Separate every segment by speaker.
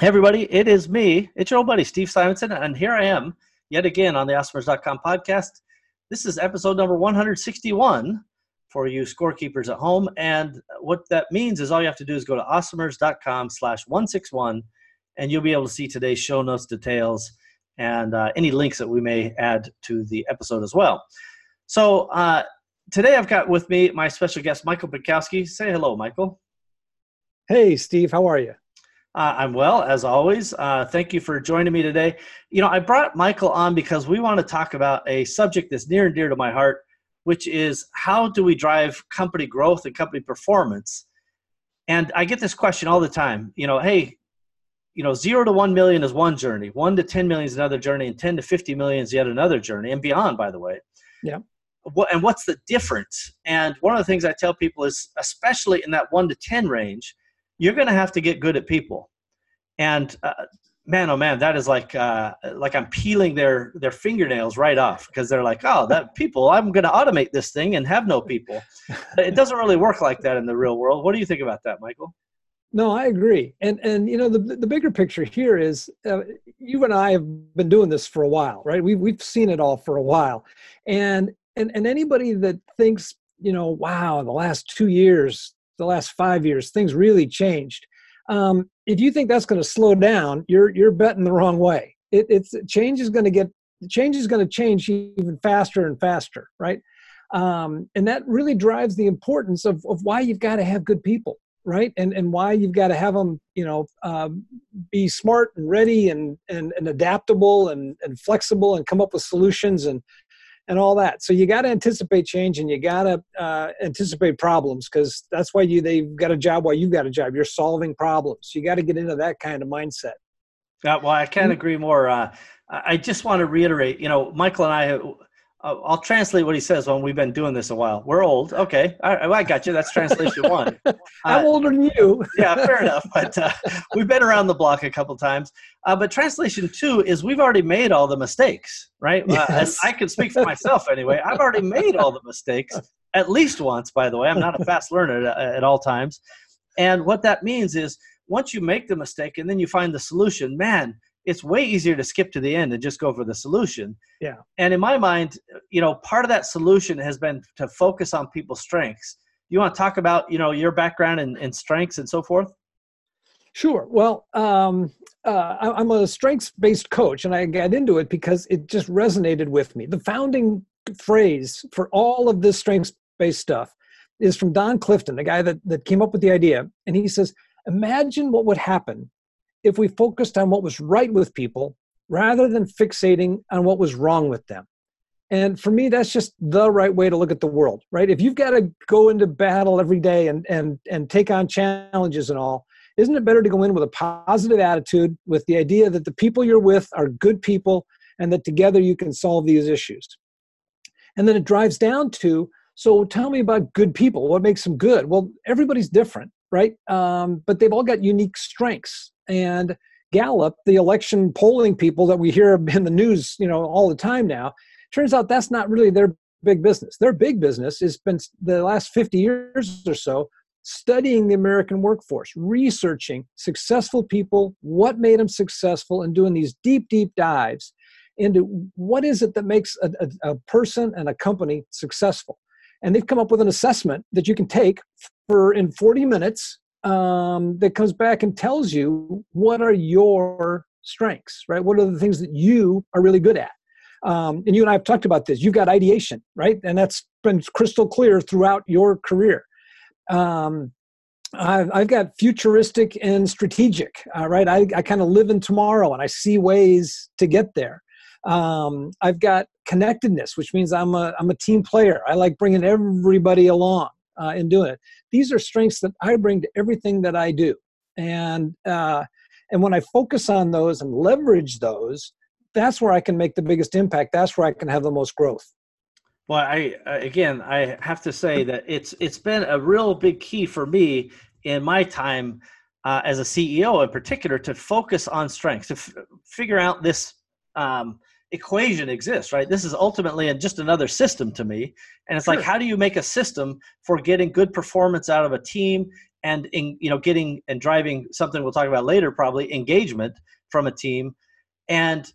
Speaker 1: Hey, everybody, it is me. It's your old buddy, Steve Simonson, and here I am yet again on the Awesomers.com podcast. This is episode number 161 for you scorekeepers at home. And what that means is all you have to do is go to awesomers.com slash 161, and you'll be able to see today's show notes, details, and uh, any links that we may add to the episode as well. So uh, today I've got with me my special guest, Michael Bukowski. Say hello, Michael.
Speaker 2: Hey, Steve, how are you?
Speaker 1: Uh, I'm well, as always. Uh, thank you for joining me today. You know, I brought Michael on because we want to talk about a subject that's near and dear to my heart, which is how do we drive company growth and company performance? And I get this question all the time. You know, hey, you know, zero to one million is one journey, one to 10 million is another journey, and 10 to 50 million is yet another journey, and beyond, by the way.
Speaker 2: Yeah.
Speaker 1: What, and what's the difference? And one of the things I tell people is, especially in that one to 10 range, you're going to have to get good at people. And uh, man, oh man, that is like uh, like I'm peeling their their fingernails right off because they're like, oh, that people, I'm going to automate this thing and have no people. it doesn't really work like that in the real world. What do you think about that, Michael?
Speaker 2: No, I agree. And and you know the the bigger picture here is uh, you and I have been doing this for a while, right? We we've seen it all for a while, and and and anybody that thinks you know, wow, the last two years the last five years, things really changed. Um, if you think that's going to slow down, you're you're betting the wrong way. It, it's change is going to get change is going to change even faster and faster, right? Um, and that really drives the importance of of why you've got to have good people, right? And and why you've got to have them, you know, um, be smart and ready and and, and adaptable and and flexible and come up with solutions and and all that. So you got to anticipate change and you got to uh, anticipate problems because that's why you they've got a job while you've got a job. You're solving problems. You got to get into that kind of mindset.
Speaker 1: Yeah, well, I can't agree more. Uh, I just want to reiterate. You know, Michael and I I'll translate what he says when we've been doing this a while. We're old. Okay. I, I got you. That's translation one.
Speaker 2: I'm uh, older than you.
Speaker 1: yeah, fair enough. But uh, we've been around the block a couple times. Uh, but translation two is we've already made all the mistakes, right? Uh, yes. I can speak for myself anyway. I've already made all the mistakes at least once, by the way. I'm not a fast learner at, at all times. And what that means is once you make the mistake and then you find the solution, man, it's way easier to skip to the end and just go for the solution.
Speaker 2: Yeah.
Speaker 1: And in my mind, you know, part of that solution has been to focus on people's strengths. You want to talk about, you know, your background and, and strengths and so forth?
Speaker 2: Sure. Well, um, uh, I'm a strengths-based coach, and I got into it because it just resonated with me. The founding phrase for all of this strengths-based stuff is from Don Clifton, the guy that, that came up with the idea. And he says, imagine what would happen if we focused on what was right with people rather than fixating on what was wrong with them. And for me, that's just the right way to look at the world, right? If you've got to go into battle every day and and and take on challenges and all, isn't it better to go in with a positive attitude, with the idea that the people you're with are good people, and that together you can solve these issues? And then it drives down to so tell me about good people. What makes them good? Well, everybody's different, right? Um, but they've all got unique strengths and Gallup, the election polling people that we hear in the news, you know, all the time now, turns out that's not really their big business. Their big business has been the last 50 years or so studying the American workforce, researching successful people, what made them successful, and doing these deep, deep dives into what is it that makes a, a, a person and a company successful. And they've come up with an assessment that you can take for in 40 minutes um, that comes back and tells you what are your strengths, right? What are the things that you are really good at? Um, and you and I have talked about this. You've got ideation, right? And that's been crystal clear throughout your career. Um, I've, I've, got futuristic and strategic, uh, right? I, I kind of live in tomorrow and I see ways to get there. Um, I've got connectedness, which means I'm a, I'm a team player. I like bringing everybody along uh, in doing it. These are strengths that I bring to everything that I do, and uh, and when I focus on those and leverage those, that's where I can make the biggest impact. That's where I can have the most growth.
Speaker 1: Well, I again, I have to say that it's it's been a real big key for me in my time uh, as a CEO, in particular, to focus on strengths, to f- figure out this um, equation exists, right? This is ultimately just another system to me. And it's sure. like, how do you make a system for getting good performance out of a team and in you know getting and driving something we'll talk about later probably engagement from a team and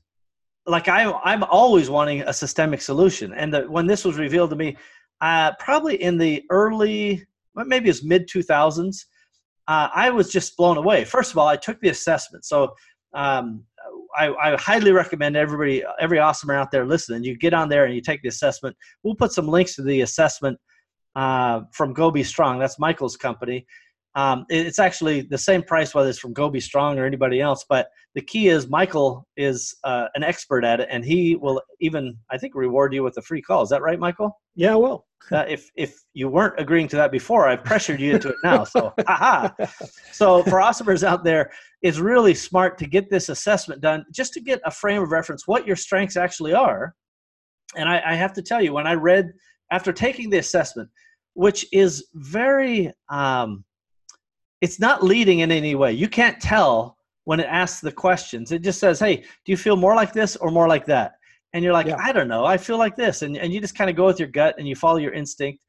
Speaker 1: like I, I'm always wanting a systemic solution. And the, when this was revealed to me, uh, probably in the early, maybe it's mid 2000s, uh, I was just blown away. First of all, I took the assessment. So um, I, I, highly recommend everybody, every awesomer out there listening, you get on there and you take the assessment. We'll put some links to the assessment uh, from Go Be Strong. That's Michael's company. Um, it's actually the same price whether it's from Go Be Strong or anybody else. But the key is Michael is uh, an expert at it, and he will even I think reward you with a free call. Is that right, Michael?
Speaker 2: Yeah, well.
Speaker 1: Uh, if if you weren't agreeing to that before, I've pressured you into it now. So, haha. So for awesomers out there, it's really smart to get this assessment done just to get a frame of reference what your strengths actually are. And I, I have to tell you, when I read after taking the assessment, which is very um, it's not leading in any way. You can't tell when it asks the questions. It just says, "Hey, do you feel more like this or more like that?" And you're like, yeah. "I don't know. I feel like this." And and you just kind of go with your gut and you follow your instinct.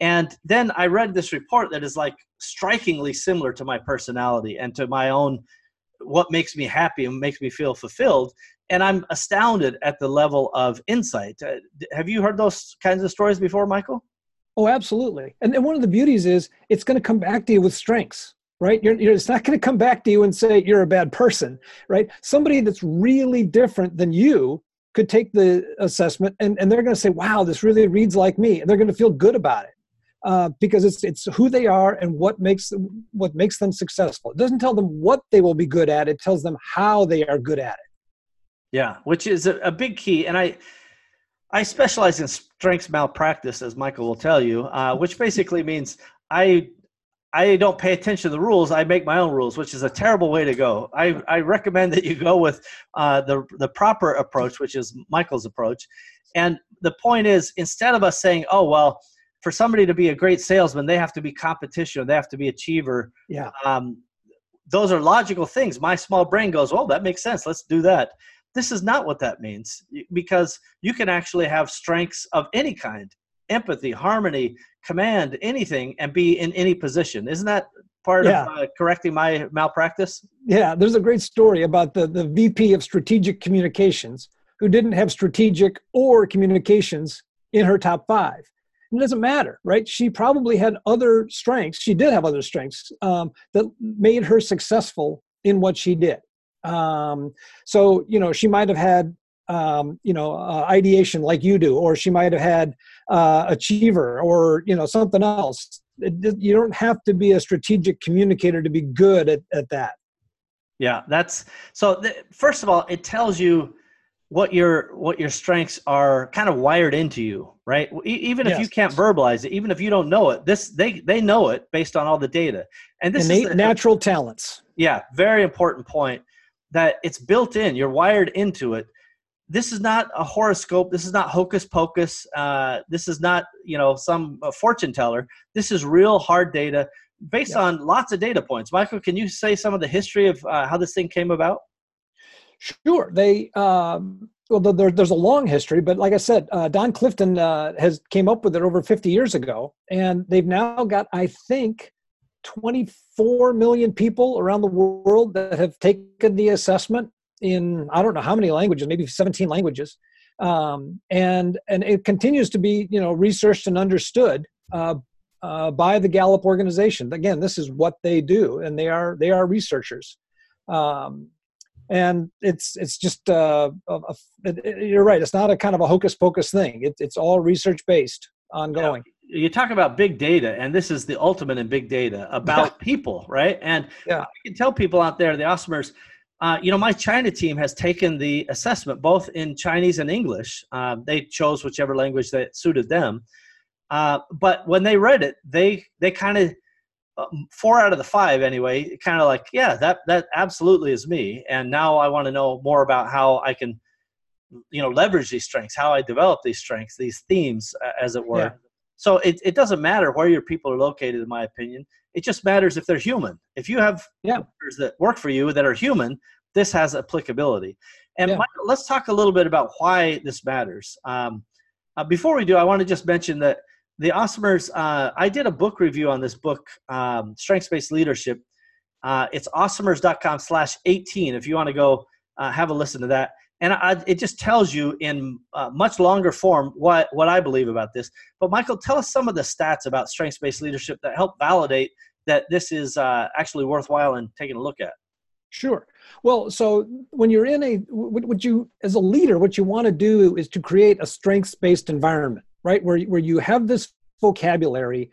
Speaker 1: And then I read this report that is like strikingly similar to my personality and to my own what makes me happy and makes me feel fulfilled. And I'm astounded at the level of insight. Uh, have you heard those kinds of stories before, Michael?
Speaker 2: Oh, absolutely. And then one of the beauties is it's going to come back to you with strengths, right? You're, you're, it's not going to come back to you and say you're a bad person, right? Somebody that's really different than you could take the assessment and, and they're going to say, wow, this really reads like me. And they're going to feel good about it. Uh, because it's it's who they are and what makes what makes them successful. It doesn't tell them what they will be good at. It tells them how they are good at it.
Speaker 1: Yeah, which is a, a big key. And I I specialize in strengths malpractice, as Michael will tell you, uh, which basically means I I don't pay attention to the rules. I make my own rules, which is a terrible way to go. I, I recommend that you go with uh, the the proper approach, which is Michael's approach. And the point is, instead of us saying, "Oh well," for somebody to be a great salesman, they have to be competition, they have to be achiever.
Speaker 2: Yeah.
Speaker 1: Um, those are logical things. My small brain goes, "Oh, that makes sense. Let's do that." This is not what that means because you can actually have strengths of any kind empathy, harmony, command, anything, and be in any position. Isn't that part yeah. of uh, correcting my malpractice?
Speaker 2: Yeah, there's a great story about the, the VP of strategic communications who didn't have strategic or communications in her top five. It doesn't matter, right? She probably had other strengths. She did have other strengths um, that made her successful in what she did. Um, so you know, she might have had um, you know uh, ideation like you do, or she might have had uh, achiever, or you know something else. It, you don't have to be a strategic communicator to be good at, at that.
Speaker 1: Yeah, that's so. Th- first of all, it tells you what your what your strengths are kind of wired into you right e- even if yes. you can't verbalize it even if you don't know it this they they know it based on all the data
Speaker 2: and this innate is the, natural talents
Speaker 1: yeah very important point that it's built in you're wired into it. This is not a horoscope. This is not hocus pocus. Uh, this is not you know some fortune teller. This is real hard data based on lots of data points. Michael can you say some of the history of uh, how this thing came about?
Speaker 2: Sure. They um, well there, there's a long history but like i said uh, don clifton uh, has came up with it over 50 years ago and they've now got i think 24 million people around the world that have taken the assessment in I don't know how many languages, maybe 17 languages, um, and and it continues to be you know researched and understood uh, uh, by the Gallup organization. Again, this is what they do, and they are they are researchers. Um, and it's it's just uh, a, a, it, you're right. It's not a kind of a hocus pocus thing. It, it's all research based, ongoing.
Speaker 1: Yeah you talk about big data and this is the ultimate in big data about people right? And yeah. i can tell people out there the awesomers uh, you know my china team has taken the assessment both in chinese and english. Uh, they chose whichever language that suited them. Uh, but when they read it they they kind of um, four out of the five anyway kind of like yeah that that absolutely is me and now i want to know more about how i can you know leverage these strengths how i develop these strengths these themes as it were. Yeah. So it, it doesn't matter where your people are located, in my opinion. It just matters if they're human. If you have yeah. workers that work for you that are human, this has applicability. And yeah. Michael, let's talk a little bit about why this matters. Um, uh, before we do, I want to just mention that the Awesomers, uh, I did a book review on this book, um, Strengths Based Leadership. Uh, it's awesomers.com slash 18 if you want to go uh, have a listen to that. And I, it just tells you in uh, much longer form what, what I believe about this. But Michael, tell us some of the stats about strengths based leadership that help validate that this is uh, actually worthwhile and taking a look at.
Speaker 2: Sure. Well, so when you're in a, what you, as a leader, what you want to do is to create a strengths based environment, right? Where, where you have this vocabulary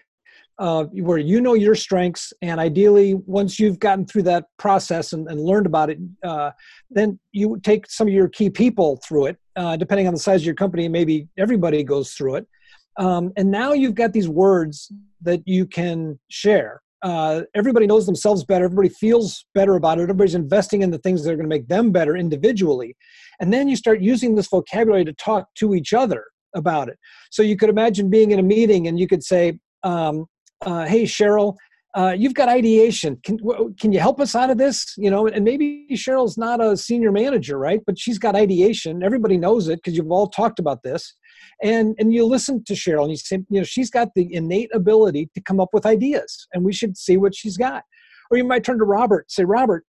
Speaker 2: uh, where you know your strengths and ideally once you've gotten through that process and, and learned about it uh, then you take some of your key people through it uh, depending on the size of your company maybe everybody goes through it. Um, and now you've got these words that you can share. Uh, everybody knows themselves better everybody feels better about it everybody's investing in the things that are going to make them better individually. And then you start using this vocabulary to talk to each other about it. So you could imagine being in a meeting and you could say um, uh, hey cheryl uh, you've got ideation. Can, can you help us out of this? You know and maybe cheryl's not a senior manager right? But she's got ideation. Everybody knows it because you've all talked about this. And and you listen to cheryl and you say you know she's got the innate ability to come up with ideas and we should see what she's got. Or you might turn to robert say robert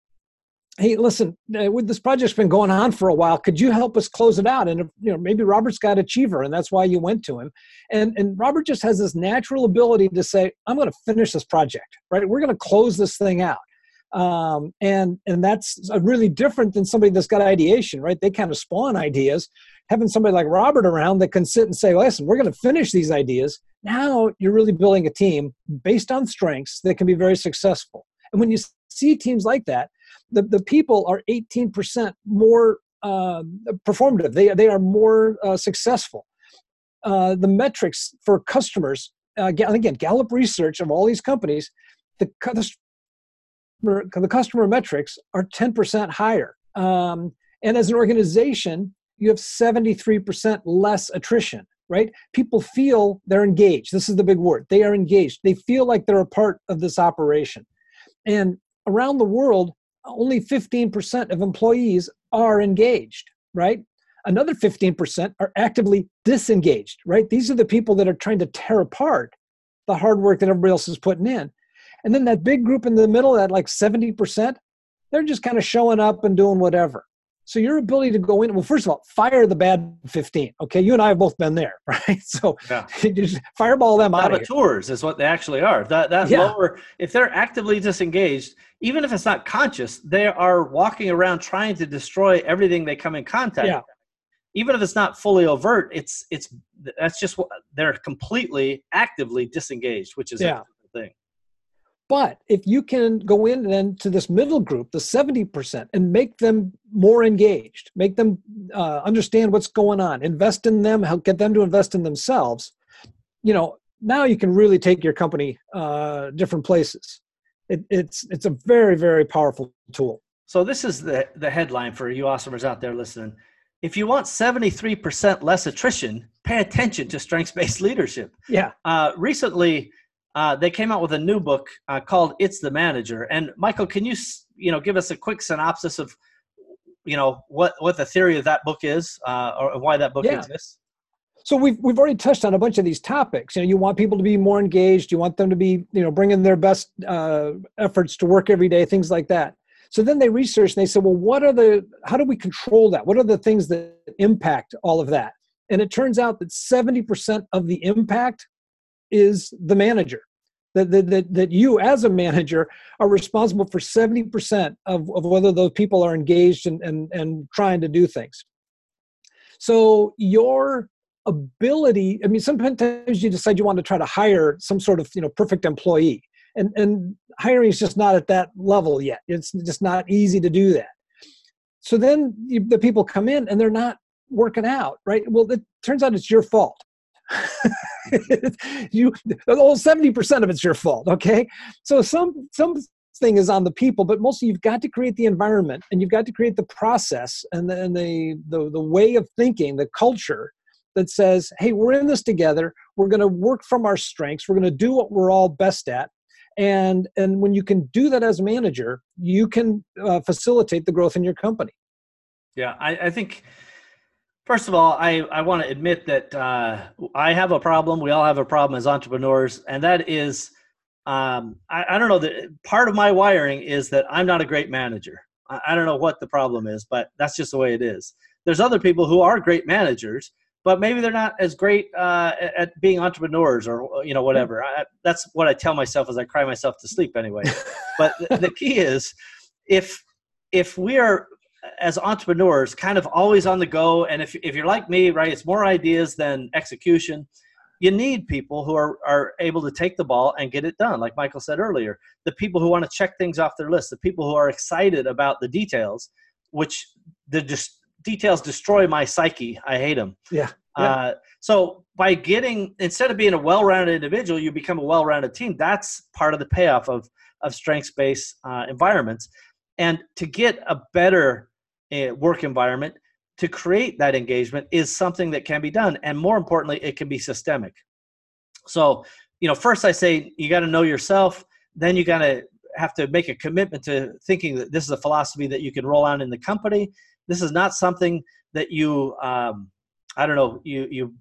Speaker 2: hey listen uh, with this project's been going on for a while could you help us close it out? And you know maybe robert's got achiever and that's why you went to him. And and robert just has this natural ability to say i'm going to finish this project right? We're going to close this thing out. Um, and and that's really different than somebody that's got ideation right? They kind of spawn ideas. Having somebody like robert around that can sit and say listen we're going to finish these ideas. Now you're really building a team based on strengths that can be very successful and when you see teams like that the, the people are 18% more um, performative. They, they are more uh, successful. Uh, the metrics for customers, uh, again, Gallup research of all these companies, the, the customer metrics are 10% higher. Um, and as an organization, you have 73% less attrition, right? People feel they're engaged. This is the big word. They are engaged. They feel like they're a part of this operation. And around the world, only 15% of employees are engaged, right? Another 15% are actively disengaged, right? These are the people that are trying to tear apart the hard work that everybody else is putting in. And then that big group in the middle, that like 70%, they're just kind of showing up and doing whatever. So your ability to go in, well, first of all, fire the bad 15. Okay, you and I have both been there, right? So yeah. just fireball them out.
Speaker 1: Saboteurs is what they actually are. That that yeah. lower, if they're actively disengaged, even if it's not conscious, they are walking around trying to destroy everything they come in contact. Yeah. With. Even if it's not fully overt, it's it's that's just what they're completely actively disengaged, which is yeah. a thing.
Speaker 2: But if you can go in then to this middle group, the 70%, and make them more engaged, make them uh, understand what's going on, invest in them, help get them to invest in themselves, you know, now you can really take your company uh, different places. It, it's it's a very very powerful tool.
Speaker 1: So this is the the headline for you awesomers out there listening. If you want 73% less attrition, pay attention to strengths based leadership.
Speaker 2: Yeah.
Speaker 1: Uh, recently, uh, they came out with a new book uh, called "It's the Manager." And Michael, can you you know give us a quick synopsis of you know what what the theory of that book is, uh, or why that book yeah. exists?
Speaker 2: So we've we've already touched on a bunch of these topics. You know, you want people to be more engaged. You want them to be you know bringing their best uh, efforts to work every day, things like that. So then they researched and they said, well, what are the how do we control that? What are the things that impact all of that? And it turns out that 70% of the impact is the manager. That, that, that, that you as a manager are responsible for 70% of, of whether those people are engaged and, and, and trying to do things. So your ability, I mean, sometimes you decide you want to try to hire some sort of, you know, perfect employee. And, and hiring is just not at that level yet. It's just not easy to do that. So then you, the people come in and they're not working out, right? Well, it turns out it's your fault. you whole 70% of it's your fault okay? So some some thing is on the people but mostly you've got to create the environment and you've got to create the process and the, and the, the, the way of thinking the culture that says hey we're in this together. We're going to work from our strengths. We're going to do what we're all best at. And and when you can do that as a manager you can uh, facilitate the growth in your company.
Speaker 1: Yeah I, I think First of all, I, I want to admit that uh, I have a problem. We all have a problem as entrepreneurs, and that is um, I, I, don't know that part of my wiring is that I'm not a great manager. I, I, don't know what the problem is, but that's just the way it is. There's other people who are great managers, but maybe they're not as great uh, at being entrepreneurs or you know whatever. I, that's what I tell myself as I cry myself to sleep anyway. but the, the key is if if we are as entrepreneurs kind of always on the go. And if, if you're like me right it's more ideas than execution. You need people who are, are able to take the ball and get it done. Like michael said earlier the people who want to check things off their list the people who are excited about the details which the just details destroy my psyche. I hate them
Speaker 2: yeah, yeah.
Speaker 1: Uh, so by getting instead of being a well-rounded individual you become a well-rounded team. That's part of the payoff of of strengths-based uh, environments. And to get a better work environment, to create that engagement is something that can be done. And more importantly, it can be systemic. So, you know, first I say you got to know yourself, then you got to have to make a commitment to thinking that this is a philosophy that you can roll out in the company. This is not something that you, um, I don't know, you, you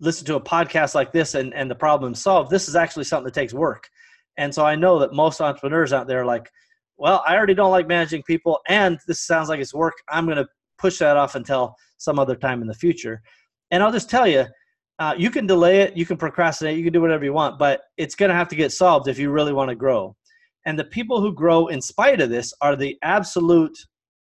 Speaker 1: listen to a podcast like this and, and the problem solved. This is actually something that takes work. And so I know that most entrepreneurs out there like, well, I already don't like managing people, and this sounds like it's work. I'm going to push that off until some other time in the future. And I'll just tell you, uh, you can delay it, you can procrastinate, you can do whatever you want, but it's going to have to get solved if you really want to grow. And the people who grow in spite of this are the absolute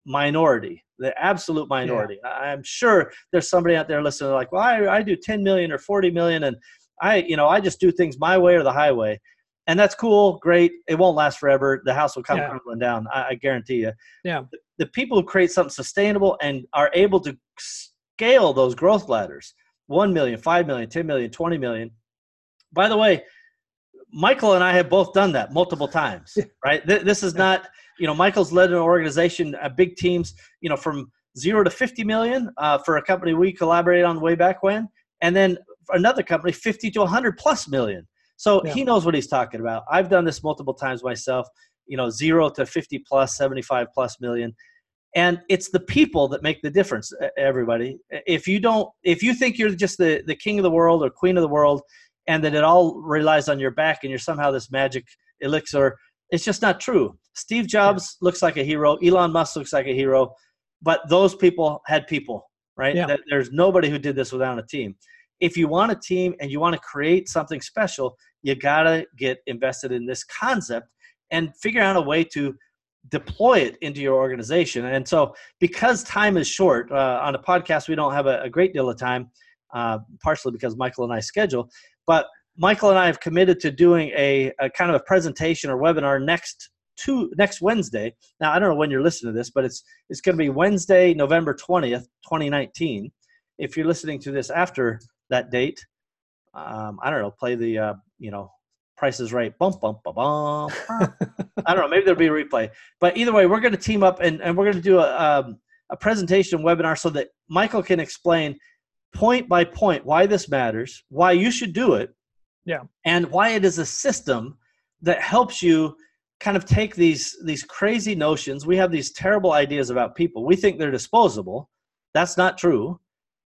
Speaker 1: minority, the absolute minority. Yeah. I'm sure there's somebody out there listening like, well, I, I do 10 million or 40 million, and I, you know, I just do things my way or the highway and that's cool, great. It won't last forever. The house will come yeah. crumbling down. I, I, guarantee you.
Speaker 2: Yeah.
Speaker 1: The, the, people who create something sustainable and are able to scale those growth ladders 1 million, 5 million, 10 million, 20 million. By the way, Michael and I have both done that multiple times, right? This is not, you know, Michael's led an organization, uh, big teams, you know, from zero to 50 million uh, for a company we collaborated on way back when. And then another company, 50 to 100 plus million. So yeah. he knows what he's talking about. I've done this multiple times myself, you know, zero to 50 plus, 75 plus million. And it's the people that make the difference, everybody. If you don't, if you think you're just the, the king of the world or queen of the world and that it all relies on your back and you're somehow this magic elixir, it's just not true. Steve Jobs yeah. looks like a hero. Elon Musk looks like a hero. But those people had people, right? Yeah. There's nobody who did this without a team if you want a team and you want to create something special, you got to get invested in this concept and figure out a way to deploy it into your organization. And so, because time is short, uh, on a podcast, we don't have a, a great deal of time, uh, partially because Michael and I schedule. But Michael and I have committed to doing a, a kind of a presentation or webinar next two next Wednesday. Now I don't know when you're listening to this, but it's it's going to be Wednesday, November twentieth, twenty nineteen. If you're listening to this after that date. Um, I don't know, play the uh, you know Price is Right, bump bump bump bump. I don't know, maybe there'll be a replay. But either way, we're going to team up and, and we're going to do a um, a presentation webinar so that Michael can explain point by point why this matters, why you should do it,
Speaker 2: yeah,
Speaker 1: and why it is a system that helps you kind of take these these crazy notions. We have these terrible ideas about people. We think they're disposable. That's not true.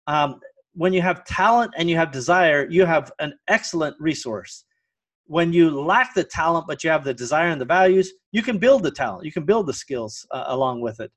Speaker 1: Um, when you have talent and you have desire, you have an excellent resource. When you lack the talent, but you have the desire and the values, you can build the talent, you can build the skills uh, along with it.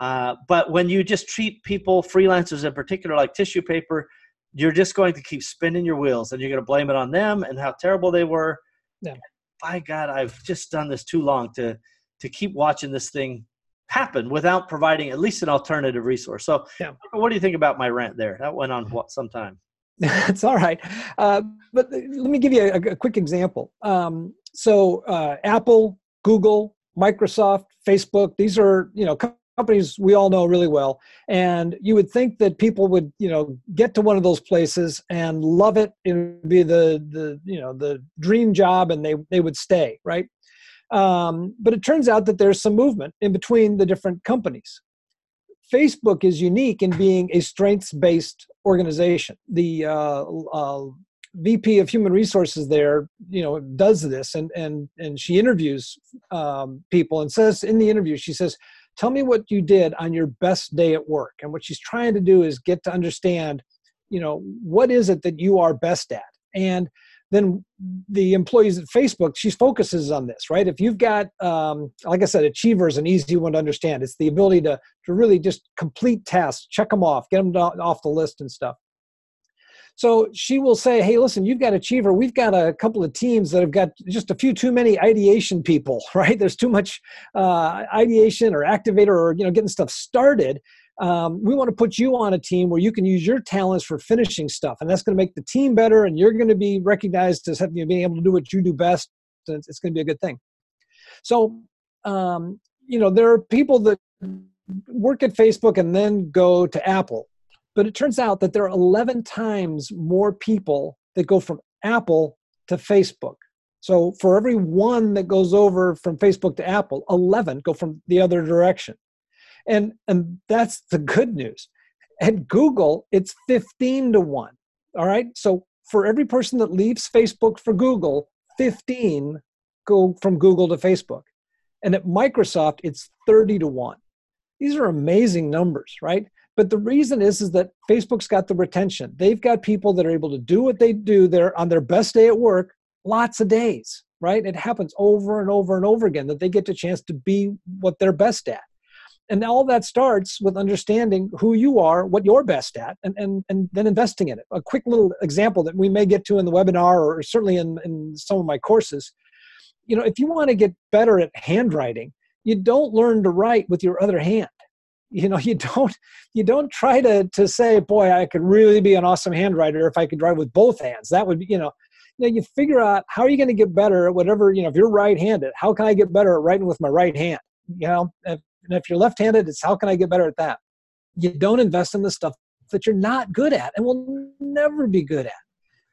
Speaker 1: Uh, but when you just treat people, freelancers in particular, like tissue paper, you're just going to keep spinning your wheels and you're going to blame it on them and how terrible they were.
Speaker 2: Yeah.
Speaker 1: By God, I've just done this too long to to keep watching this thing happen without providing at least an alternative resource. So, yeah. what do you think about my rant there? That went on what some time.
Speaker 2: It's all right, uh, but let me give you a, a quick example. Um, so, uh, Apple, Google, Microsoft, Facebook; these are you know companies we all know really well, and you would think that people would you know get to one of those places and love it. It would be the the you know the dream job, and they they would stay right. Um, but it turns out that there's some movement in between the different companies. Facebook is unique in being a strengths based organization. The uh, uh, VP of Human Resources there, you know, does this and and and she interviews um, people and says in the interview, she says, "Tell me what you did on your best day at work." And what she's trying to do is get to understand, you know, what is it that you are best at, and then the employees at Facebook, she focuses on this, right? If you've got, um, like I said, Achiever is an easy one to understand. It's the ability to to really just complete tasks, check them off, get them off the list and stuff. So she will say, hey, listen, you've got Achiever. We've got a couple of teams that have got just a few too many ideation people, right? There's too much uh, ideation or activator or, you know, getting stuff started. Um, we want to put you on a team where you can use your talents for finishing stuff. And that's going to make the team better. And you're going to be recognized as having, being able to do what you do best. It's going to be a good thing. So, um, you know, there are people that work at Facebook and then go to Apple but it turns out that there are 11 times more people that go from Apple to Facebook. So for every one that goes over from Facebook to Apple, 11 go from the other direction. And, and that's the good news. At Google, it's 15 to 1. All right. So for every person that leaves Facebook for Google, 15 go from Google to Facebook. And at Microsoft, it's 30 to 1. These are amazing numbers, right? But the reason is, is that Facebook's got the retention. They've got people that are able to do what they do They're on their best day at work lots of days, right? It happens over and over and over again that they get a chance to be what they're best at. And all that starts with understanding who you are, what you're best at, and, and, and then investing in it. A quick little example that we may get to in the webinar or certainly in, in some of my courses. You know, if you want to get better at handwriting, you don't learn to write with your other hand you know you don't you don't try to to say boy i could really be an awesome handwriter if i could write with both hands that would be you know you you figure out how are you going to get better at whatever you know if you're right-handed how can i get better at writing with my right hand you know if, and if you're left-handed it's how can i get better at that? You don't invest in the stuff that you're not good at and will never be good at.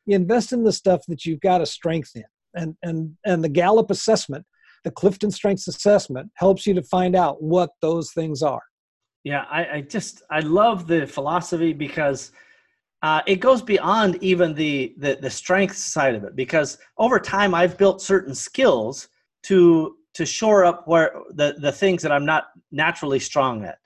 Speaker 2: You invest in the stuff that you've got a strength in. And and and the gallup assessment the clifton strengths assessment helps you to find out what those things are.
Speaker 1: Yeah, I, I just I love the philosophy because uh, it goes beyond even the, the the strength side of it. Because over time, I've built certain skills to to shore up where the the things that I'm not naturally strong at.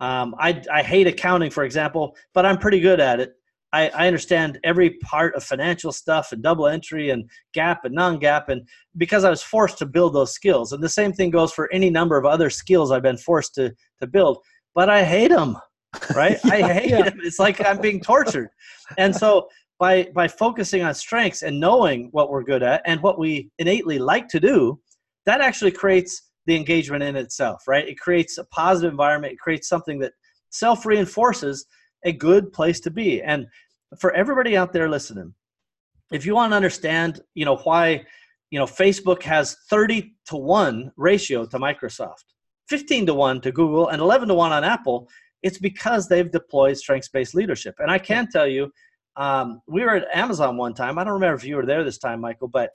Speaker 1: Um, I I hate accounting, for example, but I'm pretty good at it. I, I understand every part of financial stuff and double entry and GAAP and non GAAP, and because I was forced to build those skills. And the same thing goes for any number of other skills I've been forced to to build but I hate them, right? yeah, I hate yeah. them. It's like I'm being tortured. and so by by focusing on strengths and knowing what we're good at and what we innately like to do, that actually creates the engagement in itself, right? It creates a positive environment. It creates something that self reinforces a good place to be. And for everybody out there listening, if you want to understand, you know, why, you know, Facebook has 30 to 1 ratio to Microsoft 15 to 1 to Google and 11 to 1 on Apple, it's because they've deployed strengths based leadership. And I can tell you, um, we were at Amazon one time. I don't remember if you were there this time, Michael, but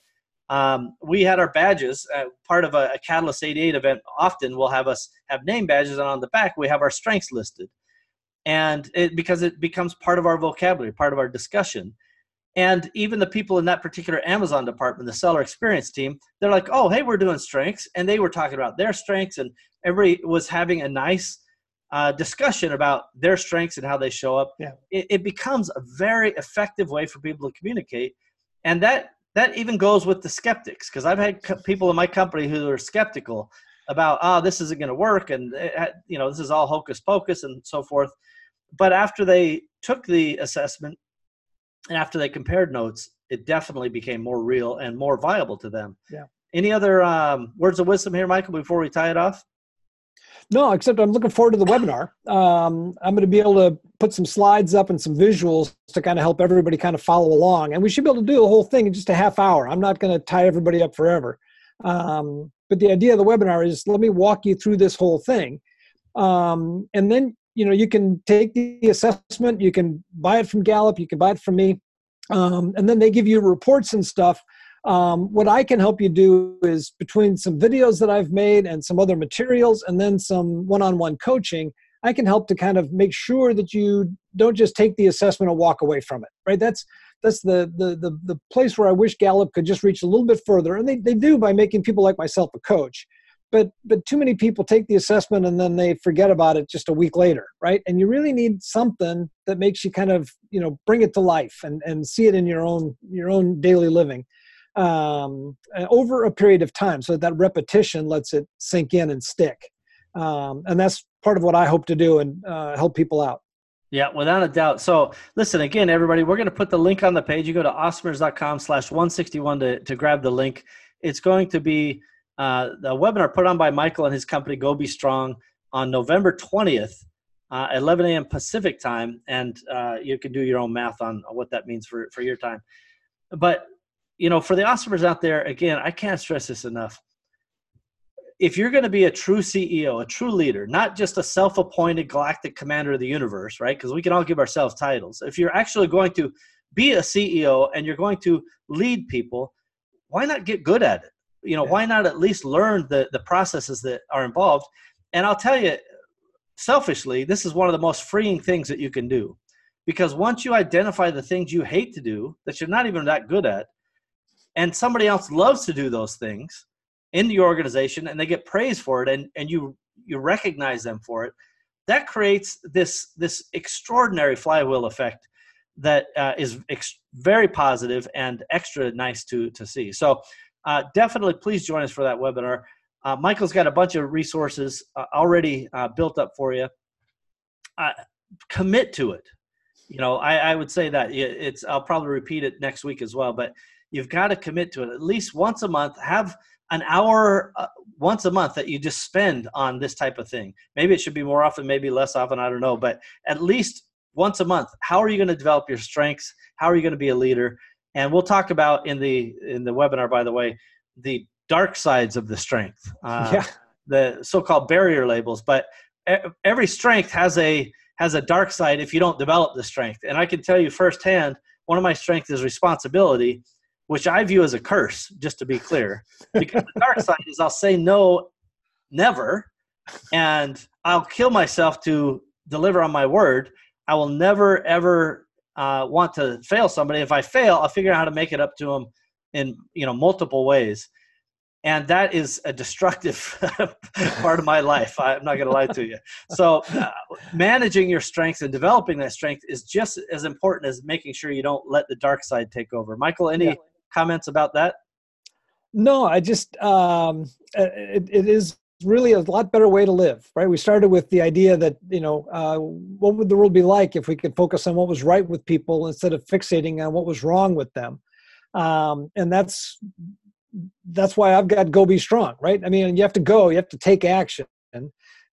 Speaker 1: um, we had our badges. Uh, part of a, a, Catalyst 88 event often will have us have name badges, and on the back we have our strengths listed. And it, because it becomes part of our vocabulary, part of our discussion. And even the people in that particular Amazon department, the seller experience team, they're like, oh, hey, we're doing strengths. And they were talking about their strengths, and everybody was having a nice uh, discussion about their strengths and how they show up. Yeah. It, it becomes a very effective way for people to communicate. And that that even goes with the skeptics because I've had co- people in my company who are skeptical about, oh, this isn't going to work, and eh, you know, this is all hocus pocus and so forth. But after they took the assessment and after they compared notes, it definitely became more real and more viable to them.
Speaker 2: Yeah.
Speaker 1: Any other um, words of wisdom here, Michael, before we tie it off?
Speaker 2: No, except I'm looking forward to the webinar. Um, I'm going to be able to put some slides up and some visuals to kind of help everybody kind of follow along. And we should be able to do the whole thing in just a half hour. I'm not going to tie everybody up forever. Um, but the idea of the webinar is let me walk you through this whole thing. Um, and then you know you can take the assessment you can buy it from gallup you can buy it from me um, and then they give you reports and stuff um, what i can help you do is between some videos that i've made and some other materials and then some one-on-one coaching i can help to kind of make sure that you don't just take the assessment and walk away from it right that's that's the, the the the place where I wish Gallup could just reach a little bit further, and they, they do by making people like myself a coach. But but too many people take the assessment and then they forget about it just a week later, right? And you really need something that makes you kind of you know bring it to life and and see it in your own your own daily living um, over a period of time, so that, repetition lets it sink in and stick. Um, and that's part of what I hope to do and uh, help people out.
Speaker 1: Yeah, without a doubt. So listen, again, everybody, we're going to put the link on the page. You go to awesomers.com slash 161 to, to grab the link. It's going to be uh, the webinar put on by Michael and his company, Go Be Strong, on November 20th, uh, 11 a.m. Pacific time. And uh, you can do your own math on what that means for, for your time. But, you know, for the awesomers out there, again, I can't stress this enough if you're going to be a true CEO, a true leader, not just a self appointed galactic commander of the universe, right? Because we can all give ourselves titles. If you're actually going to be a CEO and you're going to lead people, why not get good at it? You know, yeah. why not at least learn the, the processes that are involved? And I'll tell you, selfishly, this is one of the most freeing things that you can do. Because once you identify the things you hate to do that you're not even that good at, and somebody else loves to do those things, in the organization and they get praised for it and, and you you recognize them for it that creates this this extraordinary flywheel effect that uh, is ex- very positive and extra nice to to see. So uh, definitely please join us for that webinar. Uh, michael's got a bunch of resources uh, already uh, built up for you. Uh, commit to it. You know I, I would say that it's i'll probably repeat it next week as well but you've got to commit to it at least once a month have an hour uh, once a month that you just spend on this type of thing. Maybe it should be more often, maybe less often, I don't know, but at least once a month. How are you going to develop your strengths? How are you going to be a leader? And we'll talk about in the in the webinar, by the way, the dark sides of the strength, uh, yeah. the so-called barrier labels. But every strength has a has a dark side if you don't develop the strength. And I can tell you firsthand, one of my strengths is responsibility which I view as a curse, just to be clear. Because the dark side is I'll say no, never, and I'll kill myself to deliver on my word. I will never ever uh, want to fail somebody. If I fail, I'll figure out how to make it up to them in you know multiple ways, and that is a destructive part of my life. I'm not going to lie to you. So, uh, managing your strengths and developing that strength is just as important as making sure you don't let the dark side take over. Michael, any yeah comments about that?
Speaker 2: No, I just um, uh, it, it is really a lot better way to live, right? We started with the idea that you know uh, what would the world be like if we could focus on what was right with people instead of fixating on what was wrong with them, um, and that's that's why I've got go be strong, right? I mean, you have to go, you have to take action.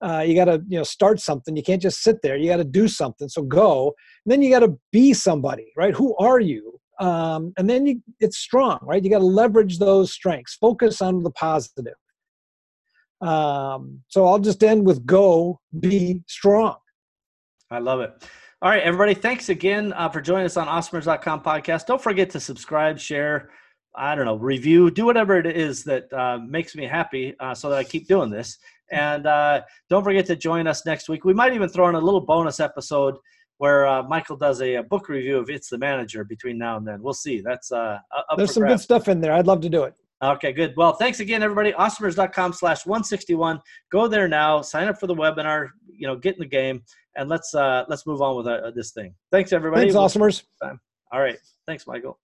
Speaker 2: Uh, you got to you know start something. You can't just sit there. You got to do something. So go. And then you got to be somebody, right? Who are you? Um, and then you, it's strong right? You got to leverage those strengths. Focus on the positive. Um, so i'll just end with go be strong.
Speaker 1: I love it. All right everybody thanks again uh, for joining us on Awesomers.com podcast. Don't forget to subscribe share i don't know review do whatever it is that uh, makes me happy uh, so that i keep doing this. And uh, don't forget to join us next week. We might even throw in a little bonus episode where uh, Michael does a, a, book review of It's the Manager between now and then. We'll see. That's uh,
Speaker 2: there's some good stuff in there. I'd love to do it.
Speaker 1: Okay, good. Well, thanks again, everybody. Awesomers.com slash 161. Go there now. Sign up for the webinar. You know, get in the game, and let's uh, let's move on with uh, this thing. Thanks, everybody.
Speaker 2: Thanks, Awesomers.
Speaker 1: All right. Thanks, Michael.